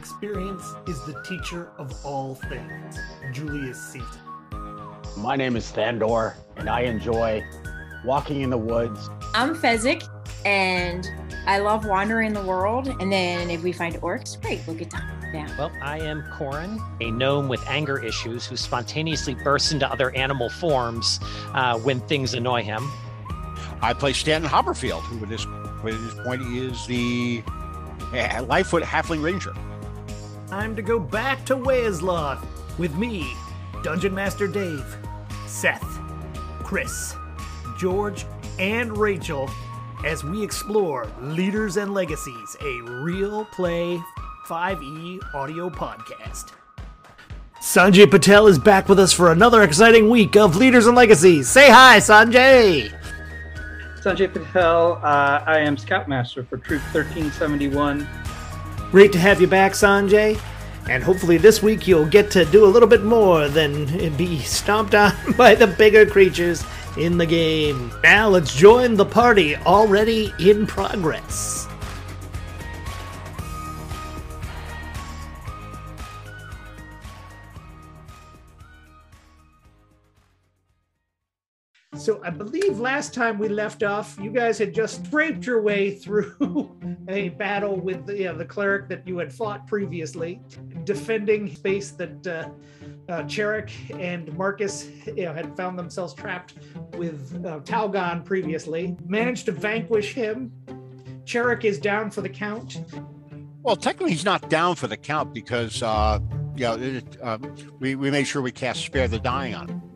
Experience is the teacher of all things. Julius Caesar. My name is Thandor, and I enjoy walking in the woods. I'm Fezzik, and I love wandering the world. And then if we find orcs, great, we'll get down. down. Well, I am Corin, a gnome with anger issues who spontaneously bursts into other animal forms uh, when things annoy him. I play Stanton Hopperfield, who at this, at this point is the uh, Lightfoot Halfling Ranger. Time to go back to Wesloth with me, Dungeon Master Dave, Seth, Chris, George, and Rachel as we explore Leaders and Legacies, a real play 5e audio podcast. Sanjay Patel is back with us for another exciting week of Leaders and Legacies. Say hi, Sanjay! Sanjay Patel. Uh, I am Scoutmaster for Troop 1371. Great to have you back, Sanjay. And hopefully this week you'll get to do a little bit more than be stomped on by the bigger creatures in the game. Now let's join the party already in progress. So I believe last time we left off, you guys had just scraped your way through a battle with the, you know, the cleric that you had fought previously, defending space that uh, uh, Cherik and Marcus you know, had found themselves trapped with uh, Talgon previously. Managed to vanquish him. Cherik is down for the count. Well, technically, he's not down for the count because, uh, you know, it, um, we, we made sure we cast Spare the Dying on him.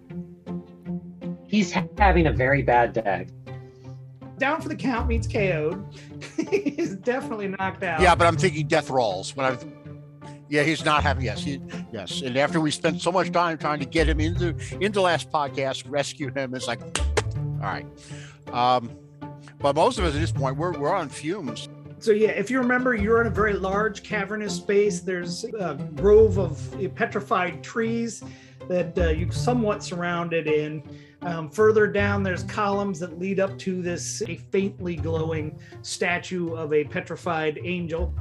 He's having a very bad day. Down for the count means KO'd. he's definitely knocked out. Yeah, but I'm thinking death rolls. When I, yeah, he's not having. Yes, he, yes. And after we spent so much time trying to get him into into last podcast, rescue him, it's like, all right. Um, but most of us at this point, we're we're on fumes. So yeah, if you remember, you're in a very large cavernous space. There's a grove of petrified trees that uh, you somewhat surrounded in. Um, further down, there's columns that lead up to this a faintly glowing statue of a petrified angel.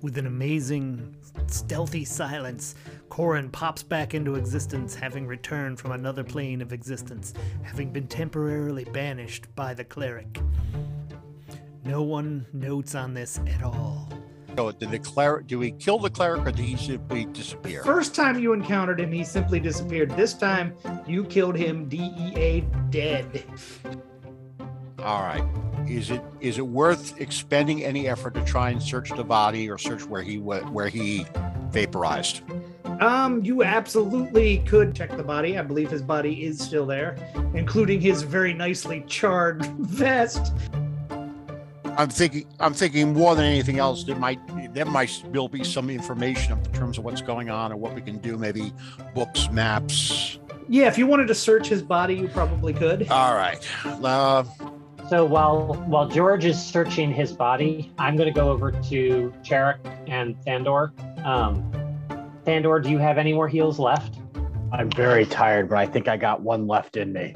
With an amazing, stealthy silence, Corin pops back into existence, having returned from another plane of existence, having been temporarily banished by the cleric. No one notes on this at all. So did the cleric? Do we kill the cleric, or did he simply disappear? First time you encountered him, he simply disappeared. This time, you killed him. DEA dead. All right. Is it is it worth expending any effort to try and search the body or search where he wa- where he vaporized? Um, you absolutely could check the body. I believe his body is still there, including his very nicely charred vest. I'm thinking I'm thinking more than anything else there might there might still be some information in terms of what's going on or what we can do maybe books maps Yeah, if you wanted to search his body, you probably could. all right uh, So while while George is searching his body, I'm going to go over to Cherik and Thandor. Um, Thandor, do you have any more heals left? I'm very tired, but I think I got one left in me.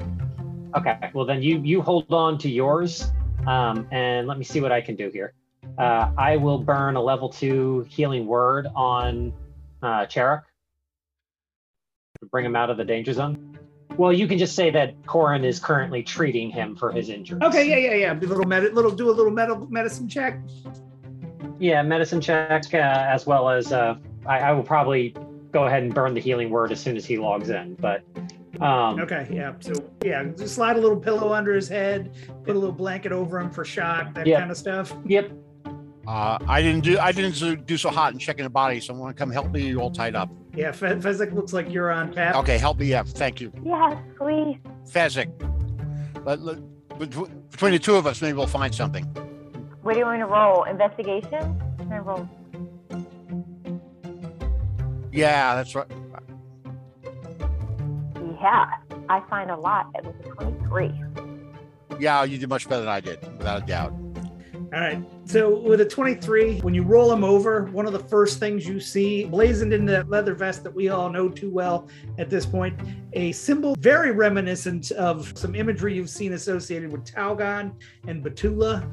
Okay, well then you you hold on to yours, um, and let me see what I can do here. Uh, I will burn a level two healing word on uh, Cherik. Bring him out of the danger zone. Well, you can just say that Corin is currently treating him for his injuries. Okay, yeah, yeah, yeah. Do a little med- little do a little med- medicine check. Yeah, medicine check uh, as well as uh, I, I will probably go ahead and burn the healing word as soon as he logs in. But um, Okay, yeah. So yeah, just slide a little pillow under his head, put a little blanket over him for shock, that Yeah. kind of stuff. yep, uh, I didn't do I didn't do- do so hot in checking the body so I'm want to come help me you all tied up Yeah, Fe- Fezzik looks like you're on tap. okay help me yeah thank you Yes, please. Fezzik let, let, between the two of us maybe we'll find something What do you want to roll? Investigation? Can I roll? yeah that's right Yeah, I find a lot. It was a 23. yeah you did much better than I did without a doubt All right. So with a 23, when you roll him over, one of the first things you see blazoned in that leather vest that we all know too well at this point, a symbol very reminiscent of some imagery you've seen associated with Talgon and Batula.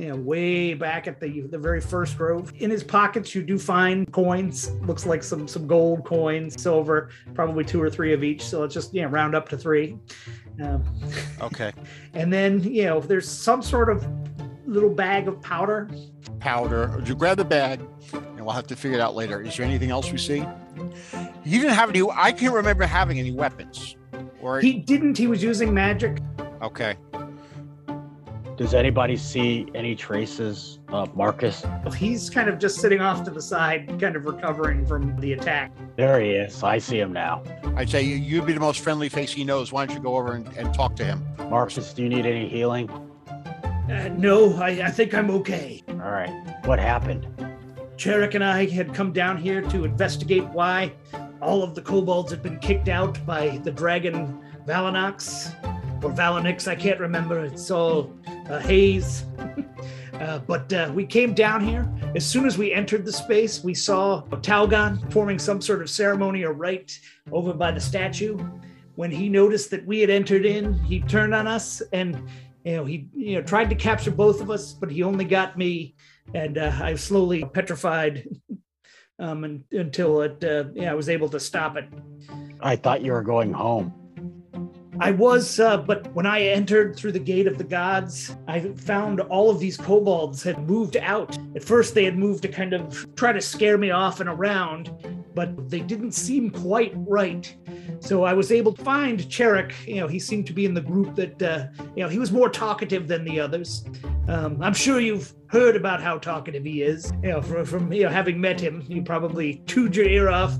You know, way back at the the very first grove. In his pockets, you do find coins. Looks like some some gold coins, silver, probably two or three of each. So let's just you know round up to three. Um, Okay. and then you know, there's some sort of little bag of powder. Powder. You grab the bag, and we'll have to figure it out later. Is there anything else we see? He didn't have any. I can't remember having any weapons. Or He didn't. He was using magic. okay. Does anybody see any traces of Marcus? He's kind of just sitting off to the side, kind of recovering from the attack. There he is. I see him now. I'd say you, you'd be the most friendly face he knows. Why don't you go over and, and talk to him? Marcus, do you need any healing? Uh, no, I, I think I'm okay. All right. What happened? Cherik and I had come down here to investigate why all of the kobolds had been kicked out by the dragon Valanox or Valanix. I can't remember. It's all a haze. uh, but uh, we came down here. As soon as we entered the space, we saw Talgon performing some sort of ceremony or rite over by the statue. When he noticed that we had entered in, he turned on us and you know he you know tried to capture both of us, but he only got me and uh, I slowly petrified um, and, until it, uh, yeah, I was able to stop it. I thought you were going home. I was, uh, but when I entered through the gate of the gods, I found all of these kobolds had moved out. At first, they had moved to kind of try to scare me off and around, but they didn't seem quite right. So I was able to find Cherik. You know, he seemed to be in the group that, uh, you know, he was more talkative than the others. Um, I'm sure you've heard about how talkative he is. You know, from, from you know having met him, you probably chewed your ear off.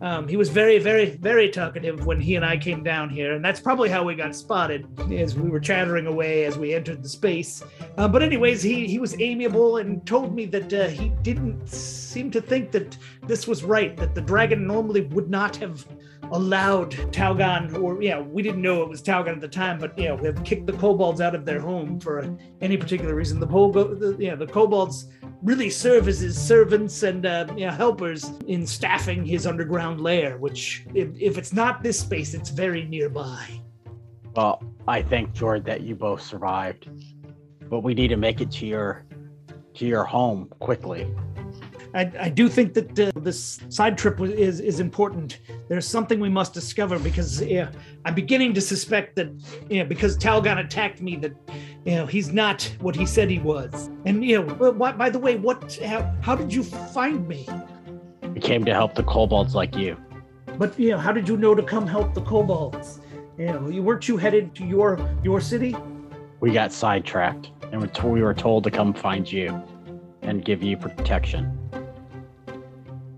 Um, he was very, very, very talkative when he and I came down here, and that's probably how we got spotted as we were chattering away as we entered the space. Uh, but anyways, he he was amiable and told me that uh, he didn't seem to think that this was right. That the dragon normally would not have allowed Talgon, or yeah, we didn't know it was Talgon at the time, but you know, we have kicked the kobolds out of their home for any particular reason. The, pol- the the kobolds really serve as his servants and uh, you know, helpers in staffing his underground lair, which, if, if it's not this space, it's very nearby. Well, I thank Jord that you both survived, but we need to make it to your to your home quickly. I, I do think that uh, this side trip is is important. There's something we must discover because uh, I'm beginning to suspect that you know, because Talgon attacked me that you know he's not what he said he was. And you know, what, by the way, what how, how did you find me? I came to help the kobolds like you. But you know, how did you know to come help the kobolds? You know, you weren't you headed to your your city? We got sidetracked, and we were told to come find you and give you protection.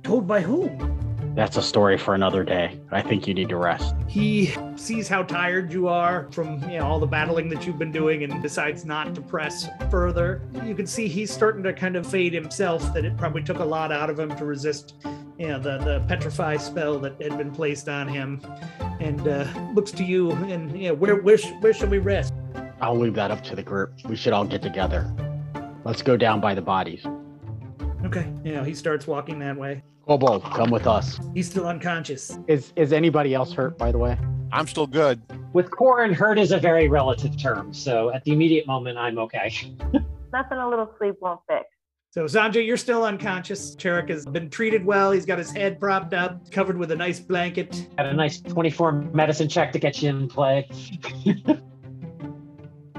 Told by whom? That's a story for another day. I think you need to rest. He sees how tired you are from you know all the battling that you've been doing and decides not to press further. You can see he's starting to kind of fade himself. That it probably took a lot out of him to resist, you know, the the petrify spell that had been placed on him, and uh, looks to you and you know where where where should we rest? I'll leave that up to the group. We should all get together. Let's go down by the bodies. Okay, Yeah, he starts walking that way. Kobold, come with us. He's still unconscious. Is is anybody else hurt, by the way? I'm still good. With Corin, hurt is a very relative term. So at the immediate moment, I'm okay. Nothing a little sleep won't fix. So Sanjay, you're still unconscious. Cherik has been treated well. He's got his head propped up, covered with a nice blanket. Had a nice 24 medicine check to get you in play.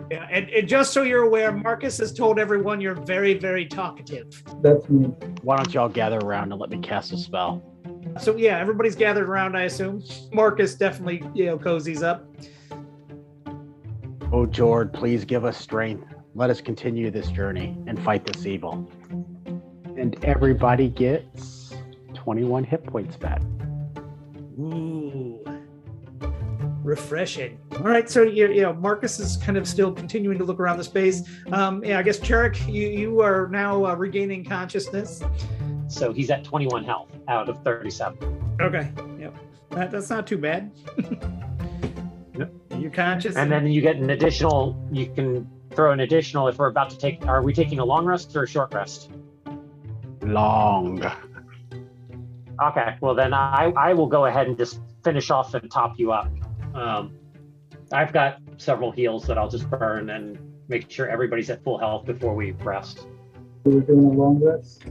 Yeah, and, and just so you're aware, Marcus has told everyone you're very, very talkative. That's me. Why don't y'all gather around and let me cast a spell? So yeah, everybody's gathered around, I assume. Marcus definitely, you know, cozies up. Oh, Jord, please give us strength. Let us continue this journey and fight this evil. And everybody gets 21 hit points back. Ooh, refreshing. All right, so you, you know, Marcus is kind of still continuing to look around the space. Um, yeah, I guess Cherik, you you are now uh, regaining consciousness. So he's at 21 health out of 37. Okay, yep, that, that's not too bad. Yep. You're conscious, And then you get an additional, you can throw an additional if we're about to take, are we taking a long rest or a short rest? Long. Okay, well then I, I will go ahead and just finish off and top you up. Um, I've got several heals that I'll just burn and make sure everybody's at full health before we rest. We're doing a long rest.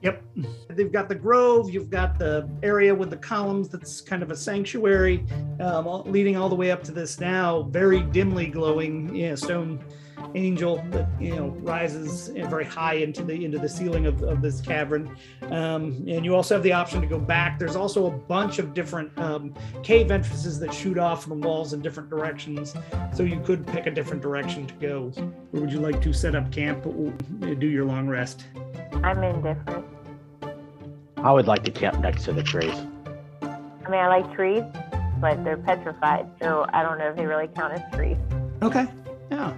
Yep. They've got the grove. You've got the area with the columns that's kind of a sanctuary, um, leading all the way up to this now very dimly glowing you know, stone angel that you know rises very high into the into the ceiling of, of this cavern. Um, and you also have the option to go back. There's also a bunch of different um, cave entrances that shoot off from the walls in different directions, so you could pick a different direction to go. Or would you like to set up camp, do your long rest? I'm indifferent. I would like to camp next to the trees. I mean, I like trees, but they're petrified, so I don't know if they really count as trees. Okay. Yeah.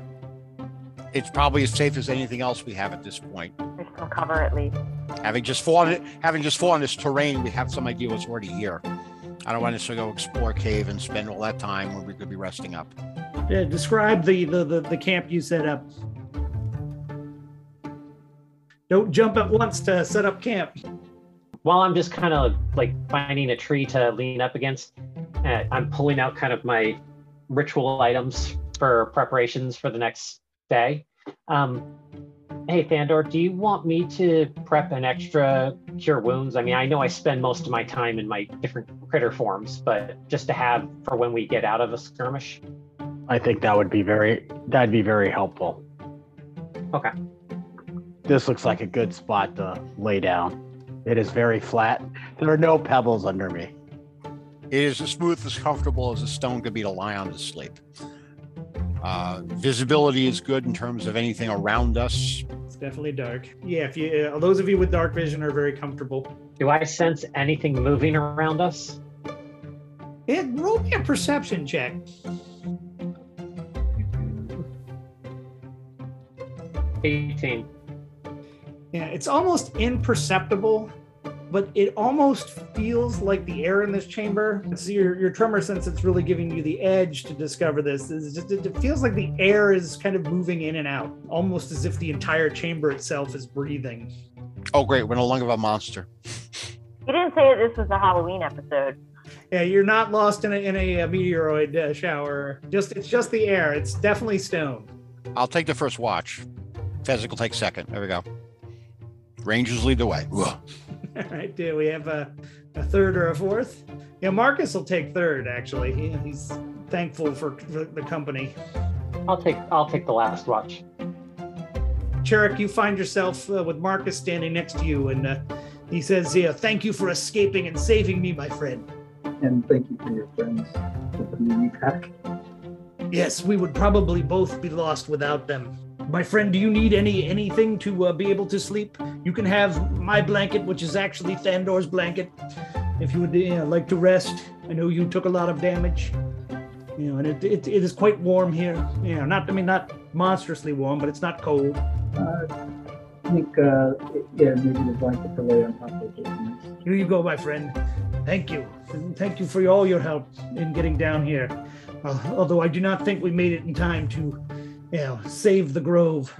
It's probably as safe as anything else we have at this point. There's some cover at least. Having just fallen, having just fallen this terrain, we have some idea what's already here. I don't want us to go explore cave and spend all that time when we could be resting up. Yeah, describe the, the the the camp you set up. Don't jump at once to set up camp. While I'm just kind of like finding a tree to lean up against, uh, I'm pulling out kind of my ritual items for preparations for the next day. Um, hey, Thandor, do you want me to prep an extra cure wounds? I mean, I know I spend most of my time in my different critter forms, but just to have for when we get out of a skirmish. I think that would be very that'd be very helpful. Okay. This looks like a good spot to lay down. It is very flat. There are no pebbles under me. It is as smooth, as comfortable as a stone could be to lie on to sleep. Uh, visibility is good in terms of anything around us. It's definitely dark. Yeah, if you uh, those of you with dark vision are very comfortable. Do I sense anything moving around us? Yeah, roll me a perception check. Eighteen. Yeah, it's almost imperceptible, but it almost feels like the air in this chamber. It's your your tremor sense that's really giving you the edge to discover this. It's just, it feels like the air is kind of moving in and out, almost as if the entire chamber itself is breathing. Oh, great. We're no longer a monster. You didn't say that this was a Halloween episode. Yeah, you're not lost in a in a, uh, meteoroid uh, shower. Just it's just the air. It's definitely stone. I'll take the first watch. Fezzik will take second. There we go. Rangers lead the way. Ugh. All right, do we have a, a third or a fourth? Yeah, Marcus will take third. Actually, he, he's thankful for the, the company. I'll take I'll take the last watch. Cherik, you find yourself uh, with Marcus standing next to you, and uh, he says, "Yeah, thank you for escaping and saving me, my friend. And thank you for your friends for bringing me back. Yes, we would probably both be lost without them. My friend, do you need any anything to uh, be able to sleep? You can have my blanket, which is actually Thandor's blanket, if you would uh, like to rest. I know you took a lot of damage, you know, and it, it, it is quite warm here. You know, not I mean not monstrously warm, but it's not cold. Uh, I think, uh, yeah, maybe the blanket to lay on top of it. Here you go, my friend. Thank you. And Thank you for all your help in getting down here. Uh, although I do not think we made it in time to, you know, save the grove.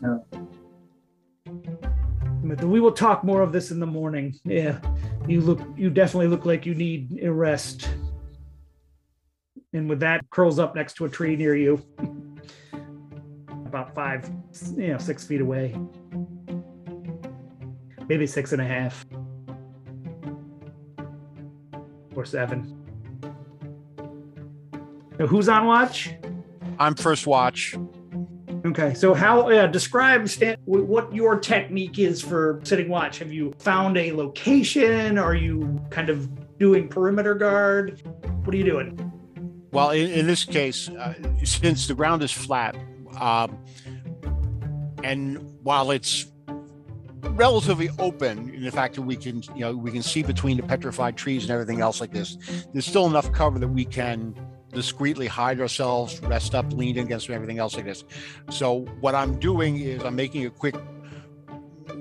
No. But we will talk more of this in the morning. Yeah, you look. You definitely look like you need a rest. And with that, curls up next to a tree near you, about five, you know, six feet away, maybe six and a half or seven. Now, who's on watch? I'm first watch. Okay, so how uh, describe Stan, what your technique is for sitting watch? Have you found a location? Are you kind of doing perimeter guard? What are you doing? Well, in, in this case, uh, since the ground is flat, um, and while it's relatively open in the fact that we can, you know, we can see between the petrified trees and everything else like this, there's still enough cover that we can discreetly hide ourselves, rest up, lean against everything else like this. So what I'm doing is I'm making a quick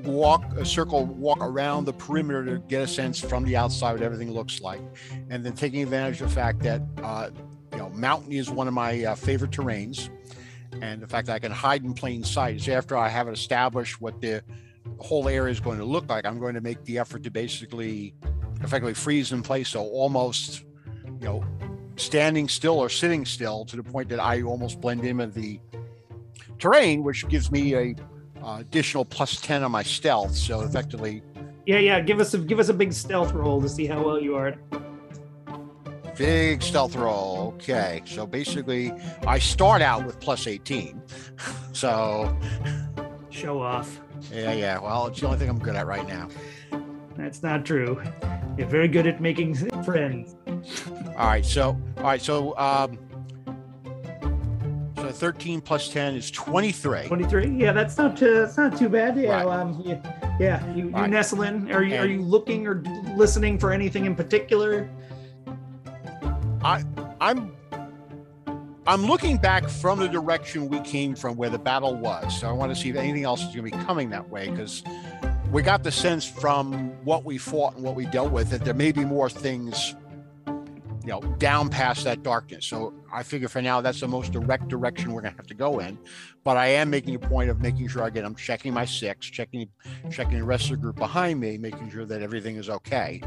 walk, a circle walk around the perimeter to get a sense from the outside what everything looks like, and then taking advantage of the fact that uh, you know mountain is one of my uh, favorite terrains, and the fact that I can hide in plain sight is after I have established what the whole area is going to look like. I'm going to make the effort to basically effectively freeze in place, so almost you know standing still or sitting still to the point that I almost blend in with the terrain, which gives me a uh, additional plus 10 on my stealth. So effectively, Yeah, yeah. Give us a give us a big stealth roll to see how well you are. big stealth roll. Okay. So basically, I start out with plus 18. So, Show off. yeah, yeah. Well, it's the only thing I'm good at right now. That's not true. You're very good at making friends. All right. So, all right. So, um, so 13 plus 10 is 23. 23. Yeah, that's not too, that's not too bad. Yeah, Right. um, yeah, yeah. You, you Right. nestle in. Are you are you looking or listening for anything in particular? I I'm I'm looking back from the direction we came from where the battle was. So I want to see if anything else is going to be coming that way because we got the sense from what we fought and what we dealt with that there may be more things you know down past that darkness. So I figure for now that's the most direct direction we're going to have to go in. But I am making a point of making sure again I'm checking my six, checking checking the rest of the group behind me, making sure that everything is okay.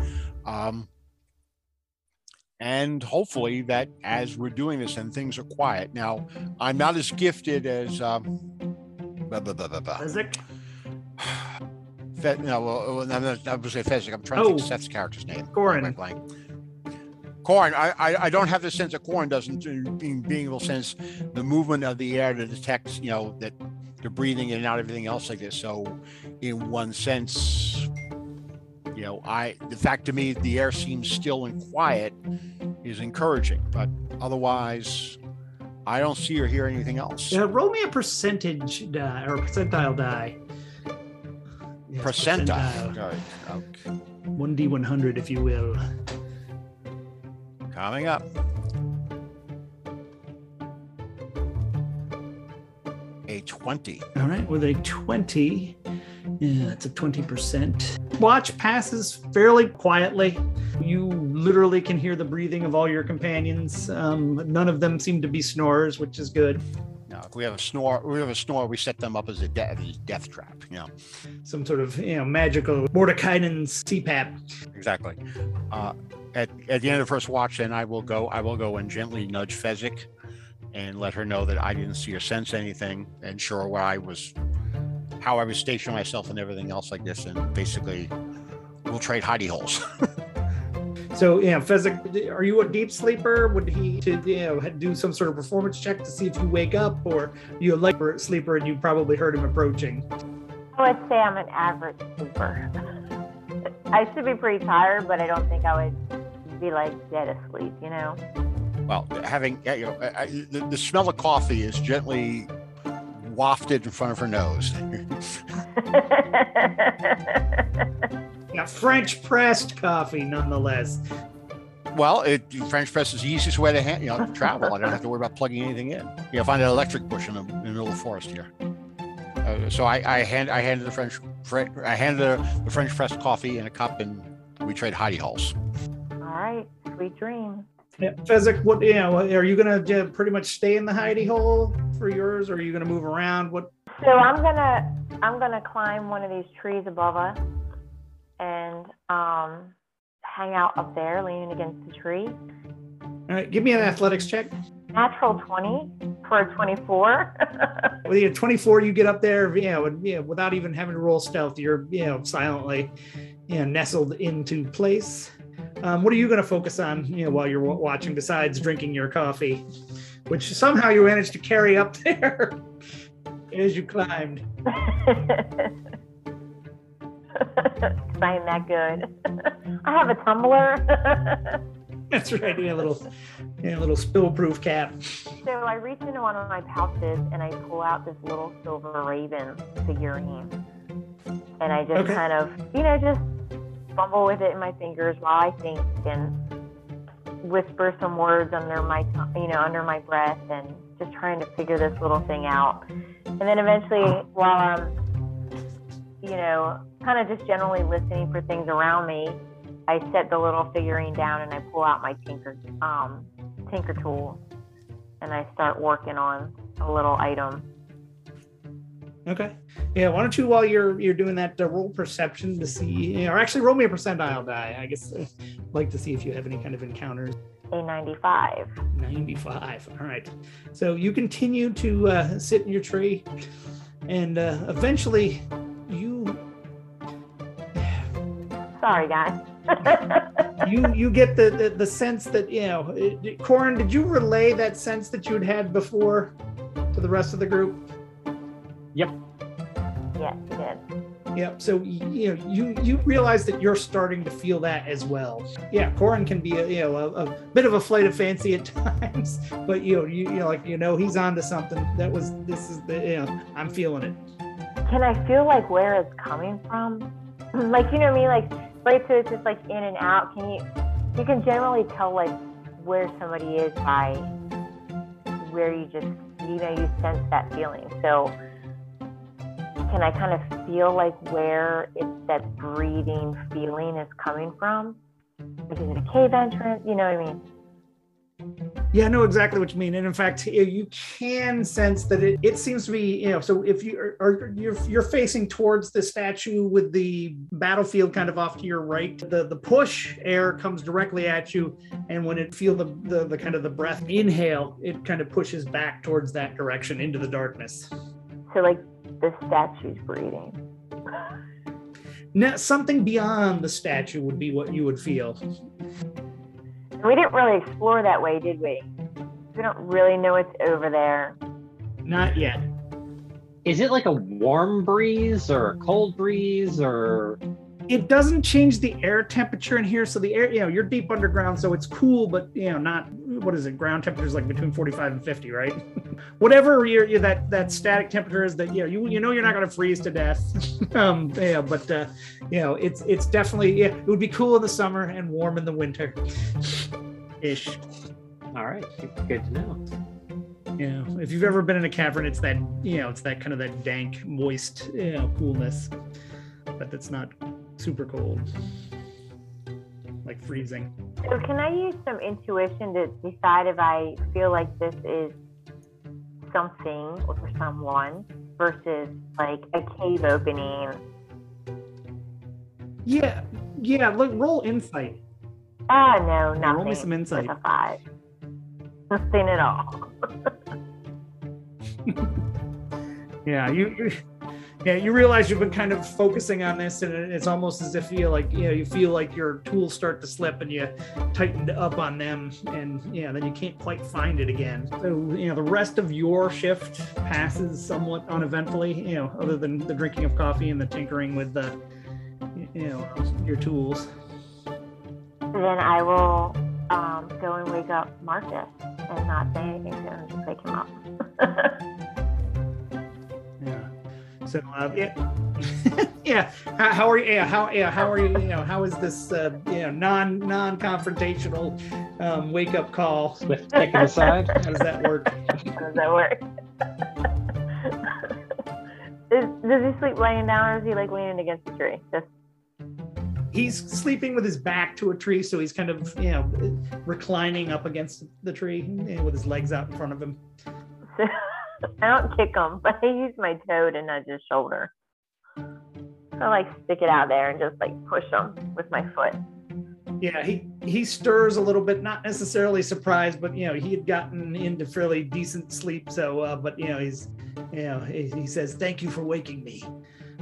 Um, and hopefully that as we're doing this and things are quiet now i'm not as gifted as um blah, blah, blah, blah, blah. Isaac? Fe- no well, I'm not, I was say Fezzik. I'm trying to Oh. think of Seth's character's name Corin. Blank, blank. Corin, I, I, I don't have the sense that Corin doesn't, uh, being, being able to sense the movement of the air to detect, you know, that they're breathing and not everything else like this. So, in one sense, you know, I the fact to me the air seems still and quiet is encouraging, but otherwise, I don't see or hear anything else. Uh, roll me a percentage die or percentile die. Yes, Percentile. All right, okay. One D one hundred, if you will. Coming up. A 20. All right, with a 20, yeah, that's a 20%. Watch passes fairly quietly. You literally can hear the breathing of all your companions. Um, none of them seem to be snorers, which is good. Now, if we have a snore, we have a snore, we set them up as a de- death trap. You know, Some sort of you know magical Mordenkainen's CPAP. exactly. Uh, at, at the end of the first watch, then I will go. I will go and gently nudge Fezzik, and let her know that I didn't see or sense anything, and sure her where I was, how I was stationing myself, and everything else like this. And basically, we'll trade hidey holes. So yeah, Fezzik, are you a deep sleeper? Would he to you know do some sort of performance check to see if you wake up, or are you a light sleeper and you probably heard him approaching? Oh, I would say I'm an average sleeper. I should be pretty tired, but I don't think I would be like dead asleep, you know? well, having you know, I, I, the, the smell of coffee is gently wafted in front of her nose. Yeah, French pressed coffee, nonetheless. Well, it French press is the easiest way to hand, you know, travel. I don't have to worry about plugging anything in. You know, find an electric bush in the, in the middle of the forest here. Uh, so I, I hand I handed the French Fre- I handed the, the French press coffee in a cup, and we trade hidey holes. Sweet dreams. Yeah, Fezzik, what you know, are you gonna uh, pretty much stay in the hidey hole for yours, or are you gonna move around? What? So I'm gonna I'm gonna climb one of these trees above us and um, hang out up there, leaning against the tree. All right, give me an athletics check. Natural twenty for a twenty-four. With your 24, you get up there, you know, and, you know, without even having to roll stealth, you're you know silently, you know, nestled into place. Um, what are you going to focus on, you know, while you're wa- watching besides drinking your coffee, which somehow you managed to carry up there as you climbed? I am that good. I have a tumbler. That's right, yeah, a little, yeah, a little spill-proof cap. so I reach into one of my pouches and I pull out this little silver raven figurine. And I just Okay. kind of, you know, just fumble with it in my fingers while I think and whisper some words under my, you know, under my breath and just trying to figure this little thing out. And then eventually, while I'm, you know, kind of just generally listening for things around me, I set the little figurine down and I pull out my tinker, um, tinker tool, and I start working on a little item. Okay. Yeah. Why don't you, while you're you're doing that, uh, roll perception to see, or actually roll me a percentile die. I guess uh, like to see if you have any kind of encounters. A 95. 95. All right. So you continue to uh, sit in your tree, and uh, eventually you Sorry, guys. you you get the, the the sense that you know, Corin. Did you relay that sense that you'd had before to the rest of the group? Yes, you did. Yep. So you know, you you realize that you're starting to feel that as well. Yeah, Corin can be a you know a, a bit of a flight of fancy at times, but you know you, you know like you know he's onto something. That was this is the you know I'm feeling it. Can I feel like where it's coming from? like you know me, like right. So it's just like in and out. Can you? You can generally tell like where somebody is by where you just you know you sense that feeling. So can I kind of feel like where it's that breathing feeling is coming from? Like, is it a cave entrance? You know what I mean? Yeah, I know exactly what you mean, and in fact, you can sense that it, it seems to be you know. So if you are, are you're you're facing towards the statue with the battlefield kind of off to your right, the the push air comes directly at you, and when it feel the the, the kind of the breath inhale, it kind of pushes back towards that direction into the darkness. So like the statue's breathing. Now, something beyond the statue would be what you would feel. We didn't really explore that way, did we? We don't really know what's over there. Not yet. Is it like a warm breeze or a cold breeze or it doesn't change the air temperature in here. So the air, you know, you're deep underground, so it's cool, but you know, not what is it? Ground temperature is like between 45 and 50, right? Whatever your, your that that static temperature is, that you know, you you know you're not going to freeze to death. um, yeah, but uh, you know, it's it's definitely yeah, it would be cool in the summer and warm in the winter, ish. all right, good to know. Yeah, if you've ever been in a cavern, it's that you know, it's that kind of that dank, moist, you know, coolness, but that's not super cold, like freezing. So can I use some intuition to decide if I feel like this is something or someone versus like a cave opening? Yeah, yeah. Look, roll insight. Ah, no, Yeah, nothing. roll me some insight. With a five. Nothing at all. Yeah, you, you yeah, you realize you've been kind of focusing on this, and it's almost as if you like, you know, you feel like your tools start to slip, and you tightened up on them, and yeah, then you can't quite find it again. So you know, the rest of your shift passes somewhat uneventfully, you know, other than the drinking of coffee and the tinkering with the, you know, your tools. then I will um, go and wake up Marcus and not say anything him, just wake him up. Yeah. So uh, yeah, yeah. How, how are you? Yeah. How yeah? How are you? You know, how is this? Uh, you know, non non confrontational um, wake up call? Swift kick aside. How does that work? How does that work? is, does he sleep laying down or is he like leaning against the tree? Just He's sleeping with his back to a tree, so he's kind of you know reclining up against the tree you know, with his legs out in front of him. I don't kick him, but I use my toe to nudge his shoulder. I like stick it out there and just like push him with my foot. Yeah, he he stirs a little bit, not necessarily surprised, but you know he had gotten into fairly decent sleep. So, uh, but you know he's, you know, he, he says, "Thank you for waking me.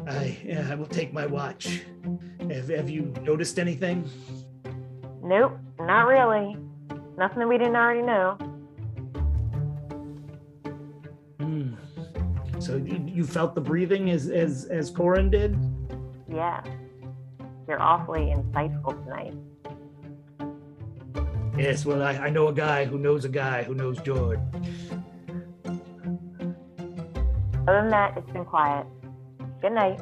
I yeah, I will take my watch. Have, have you noticed anything?" Nope, not really. Nothing that we didn't already know. So you, you felt the breathing as as as Corin did. Yeah. You're awfully insightful tonight. Yes, well, I, I know a guy who knows a guy who knows George. Other than that, it's been quiet. Good night.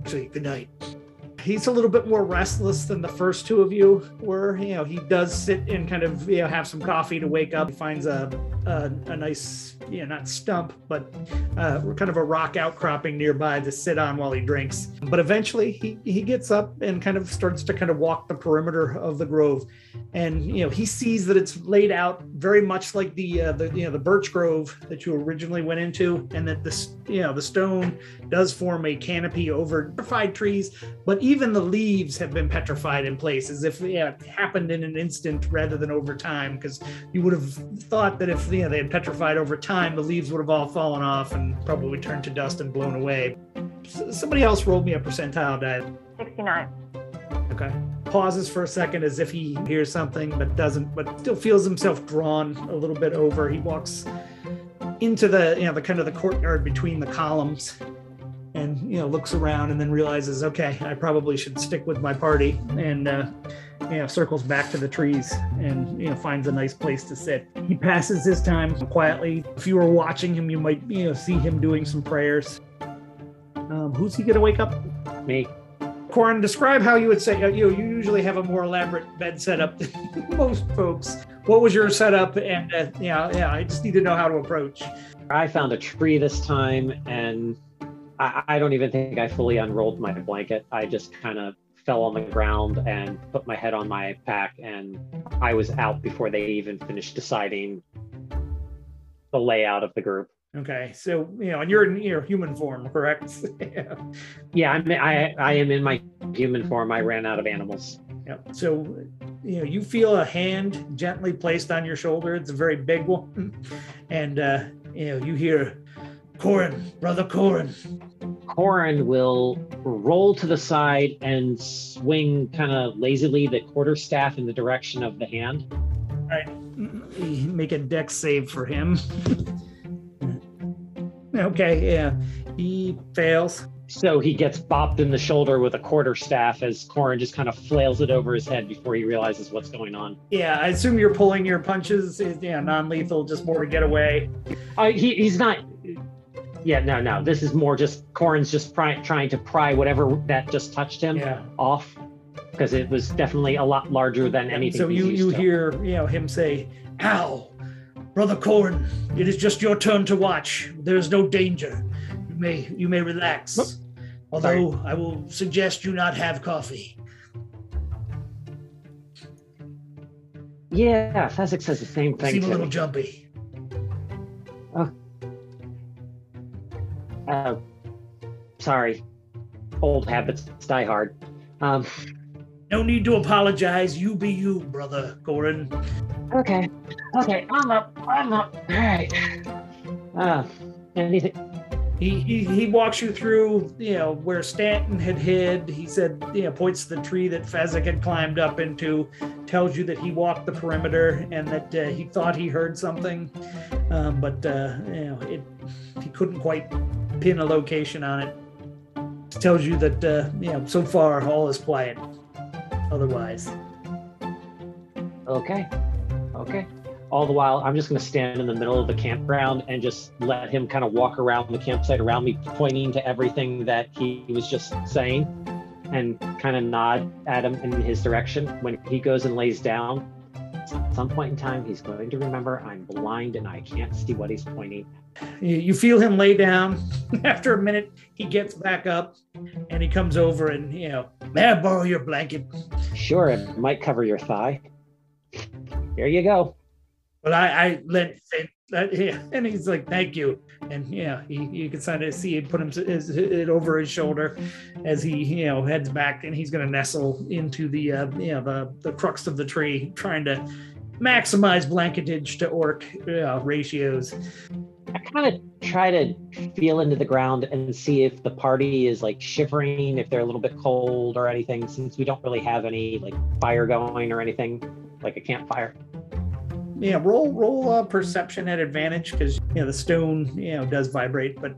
Actually, good night. He's a little bit more restless than the first two of you were. You know, he does sit and kind of you know have some coffee to wake up. He finds a a, a nice you know not stump but uh, kind of a rock outcropping nearby to sit on while he drinks. But eventually he he gets up and kind of starts to kind of walk the perimeter of the grove, and you know he sees that it's laid out very much like the uh, the you know the birch grove that you originally went into, and that this you know the stone does form a canopy over petrified trees, but even the leaves have been petrified in place as if yeah, it happened in an instant rather than over time. Because you would have thought that if you know, they had petrified over time, the leaves would have all fallen off and probably turned to dust and blown away. S- Somebody else rolled me a percentile die. 69. Okay. Pauses for a second as if he hears something, but doesn't, but still feels himself drawn a little bit over. He walks into the, you know, the kind of the courtyard between the columns and, you know, looks around and then realizes, okay, I probably should stick with my party and, uh, you know, circles back to the trees and, you know, finds a nice place to sit. He passes his time quietly. If you were watching him, you might, you know, see him doing some prayers. Um, who's he to wake up? Me. Corin, describe how you would say uh, you know, you usually have a more elaborate bed setup than most folks. What was your setup? And uh, yeah, yeah, I just need to know how to approach. I found a tree this time, and I, I don't even think I fully unrolled my blanket. I just kind of fell on the ground and put my head on my pack, and I was out before they even finished deciding the layout of the group. Okay, so you know, and you're in your human form, correct? yeah. Yeah, I'm, I I am in my human form. I ran out of animals. Yep. So you know, you feel a hand gently placed on your shoulder. It's a very big one, and uh, you know, you hear, "Corin, brother Corin." Corin will roll to the side and swing kind of lazily the quarterstaff in the direction of the hand. All right, make a dex save for him. okay, yeah, he fails. So he gets bopped in the shoulder with a quarterstaff as Corin just kind of flails it over his head before he realizes what's going on. Yeah, I assume you're pulling your punches. Yeah, non-lethal, just more to get away. Uh, he, he's not. Yeah, no, no. This is more just Corin's just pry, trying to pry whatever that just touched him Yeah. off because it was definitely a lot larger than anything. So you you to. hear you know him say, "Ow, brother Corin, it is just your turn to watch. There is no danger. You may you may relax. Although I will suggest you not have coffee." Yeah, Fezzik says the same thing. seem a little me. jumpy. Oh, Uh, sorry, old habits die hard. Um, No need to apologize. You be you, brother Corin. okay, okay, I'm up. I'm up. All right. Uh, anything? He, he he walks you through, you know, where Stanton had hid. He said, you know, points to the tree that Fezzik had climbed up into, tells you that he walked the perimeter and that uh, he thought he heard something, um, but uh, you know, it he couldn't quite pin a location on it. Tells you that uh, you know, so far all is quiet. Otherwise, Okay. Okay. All the while, I'm just going to stand in the middle of the campground and just let him kind of walk around the campsite around me, pointing to everything that he was just saying and kind of nod at him in his direction. When he goes and lays down, at some point in time, he's going to remember I'm blind and I can't see what he's pointing. you, feel him lay down. After a minute, he gets back up and he comes over and you know, may I borrow your blanket? Sure, it might cover your thigh. Here you go. But I, I let that, yeah, and he's like, "Thank you," and yeah, he, you can kind of see it put him his, it over his shoulder as he you know heads back, and he's going to nestle into the uh, you know the the crux of the tree, trying to maximize blanketage to orc uh, ratios. I kind of try to feel into the ground and see if the party is like shivering, if they're a little bit cold or anything, since we don't really have any like fire going or anything, like a campfire. Yeah, roll roll uh, perception at advantage because you know the stone you know does vibrate, but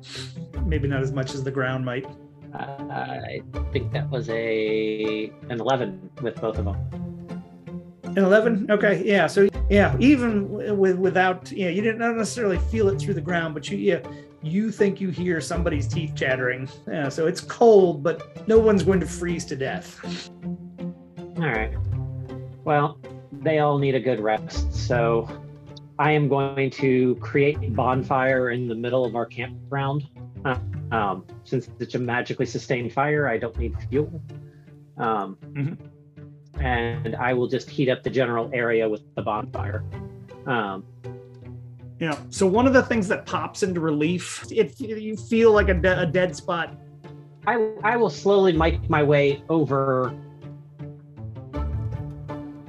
maybe not as much as the ground might. Uh, I think that was a an 11 with both of them. An 11 okay yeah so yeah even with without yeah you didn't not necessarily feel it through the ground but you yeah you think you hear somebody's teeth chattering. Yeah, so it's cold, but no one's going to freeze to death. All right. Well, they all need a good rest. So I am going to create a bonfire in the middle of our campground. Uh, um, since it's a magically sustained fire, I don't need fuel. Um, Mhm. And I will just heat up the general area with the bonfire. Um, know, so one of the things that pops into relief, it you feel like a, de- a dead spot. I, I will slowly make my way over.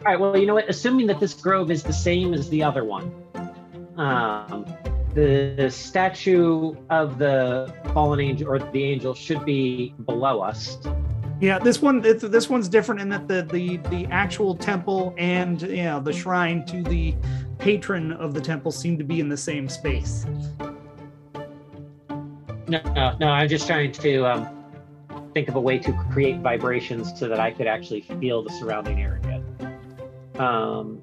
All right. Well, you know what? Assuming that this grove is the same as the other one, um, the statue of the fallen angel or the angel should be below us. Yeah, this one it's, this one's different in that the the the actual temple and you know the shrine to the patron of the temple seem to be in the same space. No, no, no. I'm just trying to um, think of a way to create vibrations so that I could actually feel the surrounding area. Um,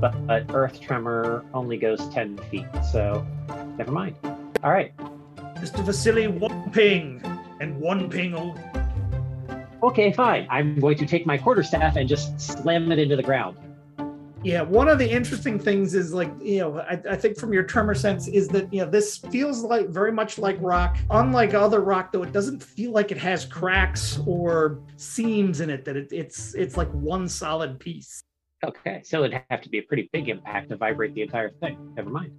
but, but Earth tremor only goes 10 feet, so never mind. All right. Mr. Vasily, one ping and one ping only. Okay, fine. I'm going to take my quarterstaff and just slam it into the ground. Yeah, one of the interesting things is like, you know, I, I think from your tremor sense is that, you know, this feels like very much like rock. Unlike other rock, though, it doesn't feel like it has cracks or seams in it, that it, it's it's like one solid piece. Okay, so it'd have to be a pretty big impact to vibrate the entire thing. Never mind.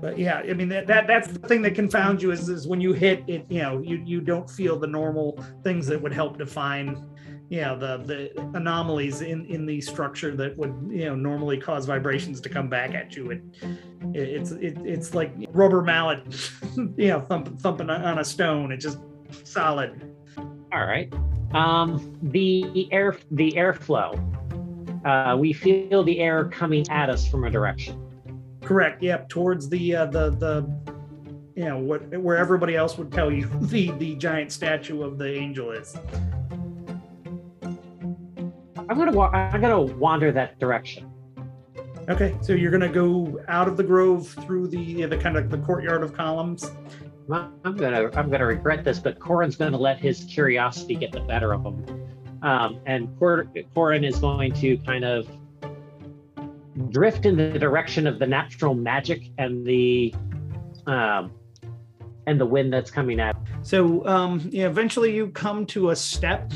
But yeah, I mean that, that that's the thing that confounds you is, is when you hit it, you know, you you don't feel the normal things that would help define, you know, the the anomalies in in the structure that would you know normally cause vibrations to come back at you. It, it it's it, it's like rubber mallet, you know, thump, thumping on a stone. It's just solid. All right. Um, the air, the airflow. Uh, we feel the air coming at us from a direction. Correct. Yep. Towards the uh, the the you know what where everybody else would tell you the the giant statue of the angel is. I'm gonna wa- I'm gonna wander that direction. Okay, so you're gonna go out of the grove through the the kind of the courtyard of columns. I'm gonna I'm gonna regret this, but Corin's gonna let his curiosity get the better of him, um, and Cor- Corin is going to kind of drift in the direction of the natural magic and the um, and the wind that's coming at. So um, yeah, eventually you come to a step.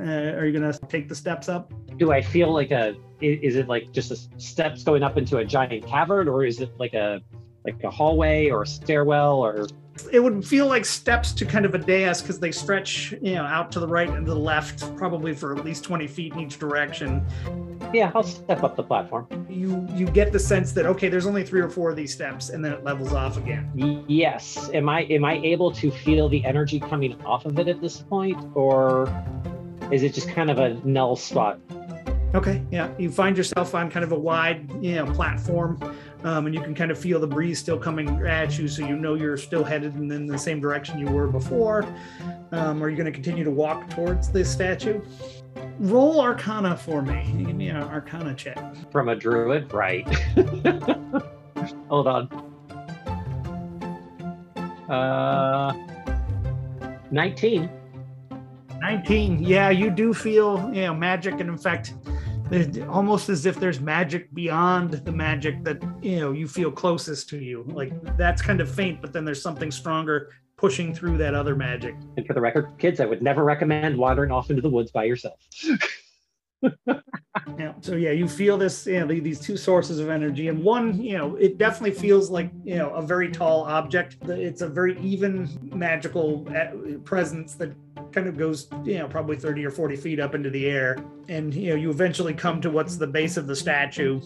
Uh, are you gonna take the steps up? Do I feel like a? Is it like just a steps going up into a giant cavern, or is it like a like a hallway or a stairwell or? It would feel like steps to kind of a dais because they stretch, you know, out to the right and to the left, probably for at least 20 feet in each direction. Yeah, I'll step up the platform. You you get the sense that okay, there's only three or four of these steps, and then it levels off again. Yes. Am I am I able to feel the energy coming off of it at this point, or is it just kind of a null spot? Okay, yeah. You find yourself on kind of a wide, you know, platform, um, and you can kind of feel the breeze still coming at you, so you know you're still headed in, in the same direction you were before. Um, are you going to continue to walk towards this statue? Roll Arcana for me. Give me an Arcana check. From a druid, right? Hold on. Uh, nineteen. 19. Yeah, you do feel, you know, magic, and in fact, almost as if there's magic beyond the magic that you know you feel closest to you. Like that's kind of faint, but then there's something stronger pushing through that other magic. And for the record, kids, I would never recommend wandering off into the woods by yourself. Yeah. So yeah, you feel this, you know, these two sources of energy, and one, you know, it definitely feels like you know a very tall object. It's a very even magical uh, presence that kind of goes, you know, probably thirty or forty feet up into the air, and you know, you eventually come to what's the base of the statue.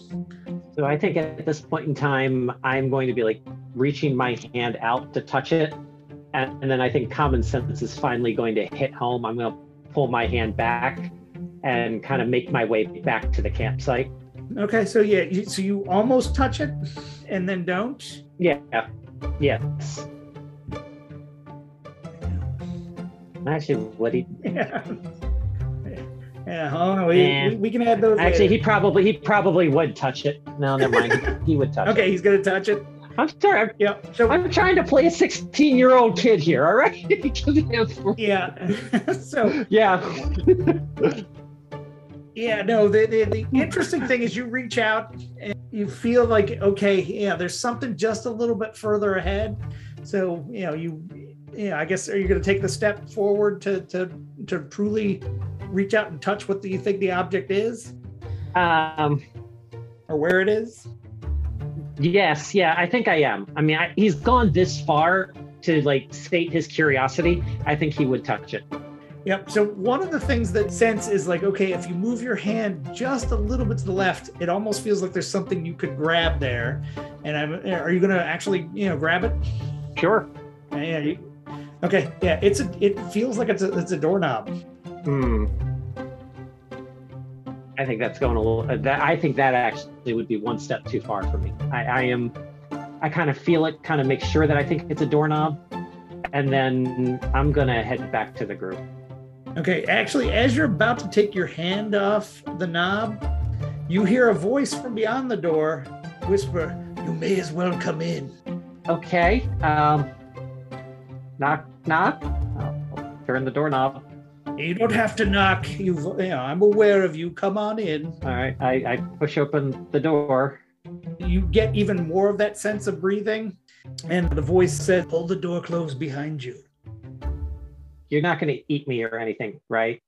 So I think at this point in time, I'm going to be like reaching my hand out to touch it. And, and then I think common sense is finally going to hit home. I'm going to pull my hand back and kind of make my way back to the campsite. Okay, so yeah, you, so you almost touch it, and then don't. Yeah. Yes. Actually, what he Yeah. Yeah. Oh no, we, we, we can add those. actually later. he probably he probably would touch it. No, never mind. he would touch it. Okay, he's gonna touch it. I'm sorry. I'm, Yeah. So I'm trying to play a 16 year old kid here. All right. yeah. so yeah. Yeah, no. The, the the interesting thing is you reach out and you feel like okay, yeah, there's something just a little bit further ahead. So you know you. Yeah, I guess are you going to take the step forward to to to truly reach out and touch what do you think the object is Um. or where it is? Yes. Yeah. I think I am. I mean, I, he's gone this far to like state his curiosity. I think he would touch it. Yep. So one of the things that sense is like, okay, if you move your hand just a little bit to the left, it almost feels like there's something you could grab there. And I'm, are you going to actually, you know, grab it? Sure. Yeah. You, okay. Yeah. It's a. It feels like it's a. It's a doorknob. Hmm. I think that's going a little. Uh, that I think that actually would be one step too far for me. I, I am. I kind of feel it. Kind of make sure that I think it's a doorknob, and then I'm gonna head back to the group. Okay. Actually, as you're about to take your hand off the knob, you hear a voice from beyond the door whisper, "You may as well come in." Okay. Um. Knock. Knock. I'll turn the doorknob. You don't have to knock. You've, you know, I'm aware of you. Come on in. All right. I, I push open the door. You get even more of that sense of breathing, and the voice says, "Pull the door closed behind you." You're not going to eat me or anything, right?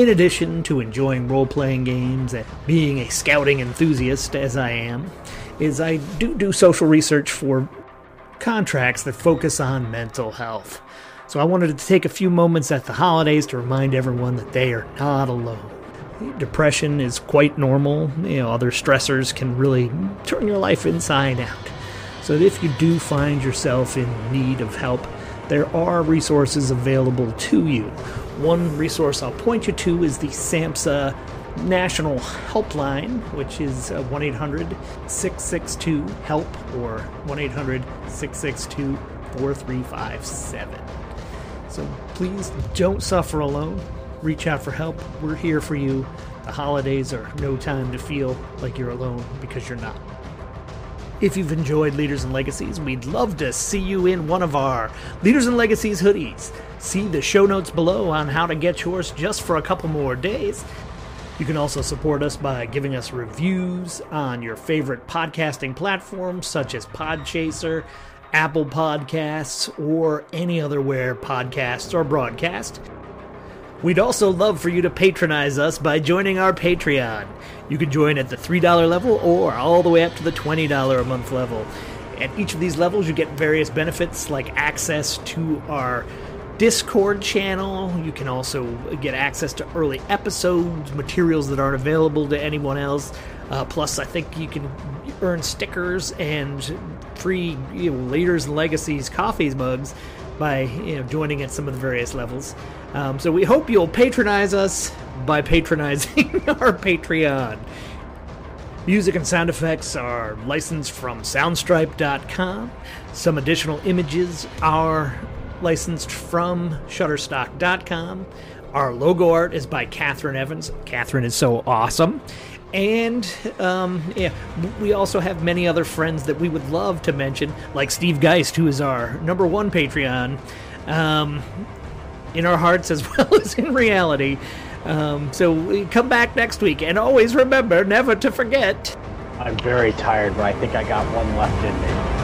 In addition to enjoying role playing games and being a scouting enthusiast, as I am, is I do do social research for contracts that focus on mental health. So I wanted to take a few moments at the holidays to remind everyone that they are not alone. Depression is quite normal. You know, other stressors can really turn your life inside out. So if you do find yourself in need of help, there are resources available to you. One resource I'll point you to is the SAMHSA National Helpline, which is uh, 1 800 662 HELP or 1 800 662 4357. So please don't suffer alone. Reach out for help. We're here for you. The holidays are no time to feel like you're alone because you're not. If you've enjoyed Leaders and Legacies, we'd love to see you in one of our Leaders and Legacies hoodies. See the show notes below on how to get yours just for a couple more days. You can also support us by giving us reviews on your favorite podcasting platforms such as Podchaser, Apple Podcasts, or any other where podcasts are broadcast. We'd also love for you to patronize us by joining our Patreon. You can join at the $3 level or all the way up to the $20 a month level. At each of these levels, you get various benefits like access to our Discord channel. You can also get access to early episodes, materials that aren't available to anyone else. Uh, plus, I think you can earn stickers and free you know, Leaders and Legacies coffees mugs by you know joining at some of the various levels. Um, so we hope you'll patronize us by patronizing our Patreon. Music and sound effects are licensed from Soundstripe.com. Some additional images are licensed from Shutterstock.com. Our logo art is by Catherine Evans. Catherine is so awesome. And um, yeah, we also have many other friends that we would love to mention, like Steve Geist, who is our number one Patreon, um, in our hearts as well as in reality. Um, so come back next week, and always remember never to forget. I'm very tired, but I think I got one left in me.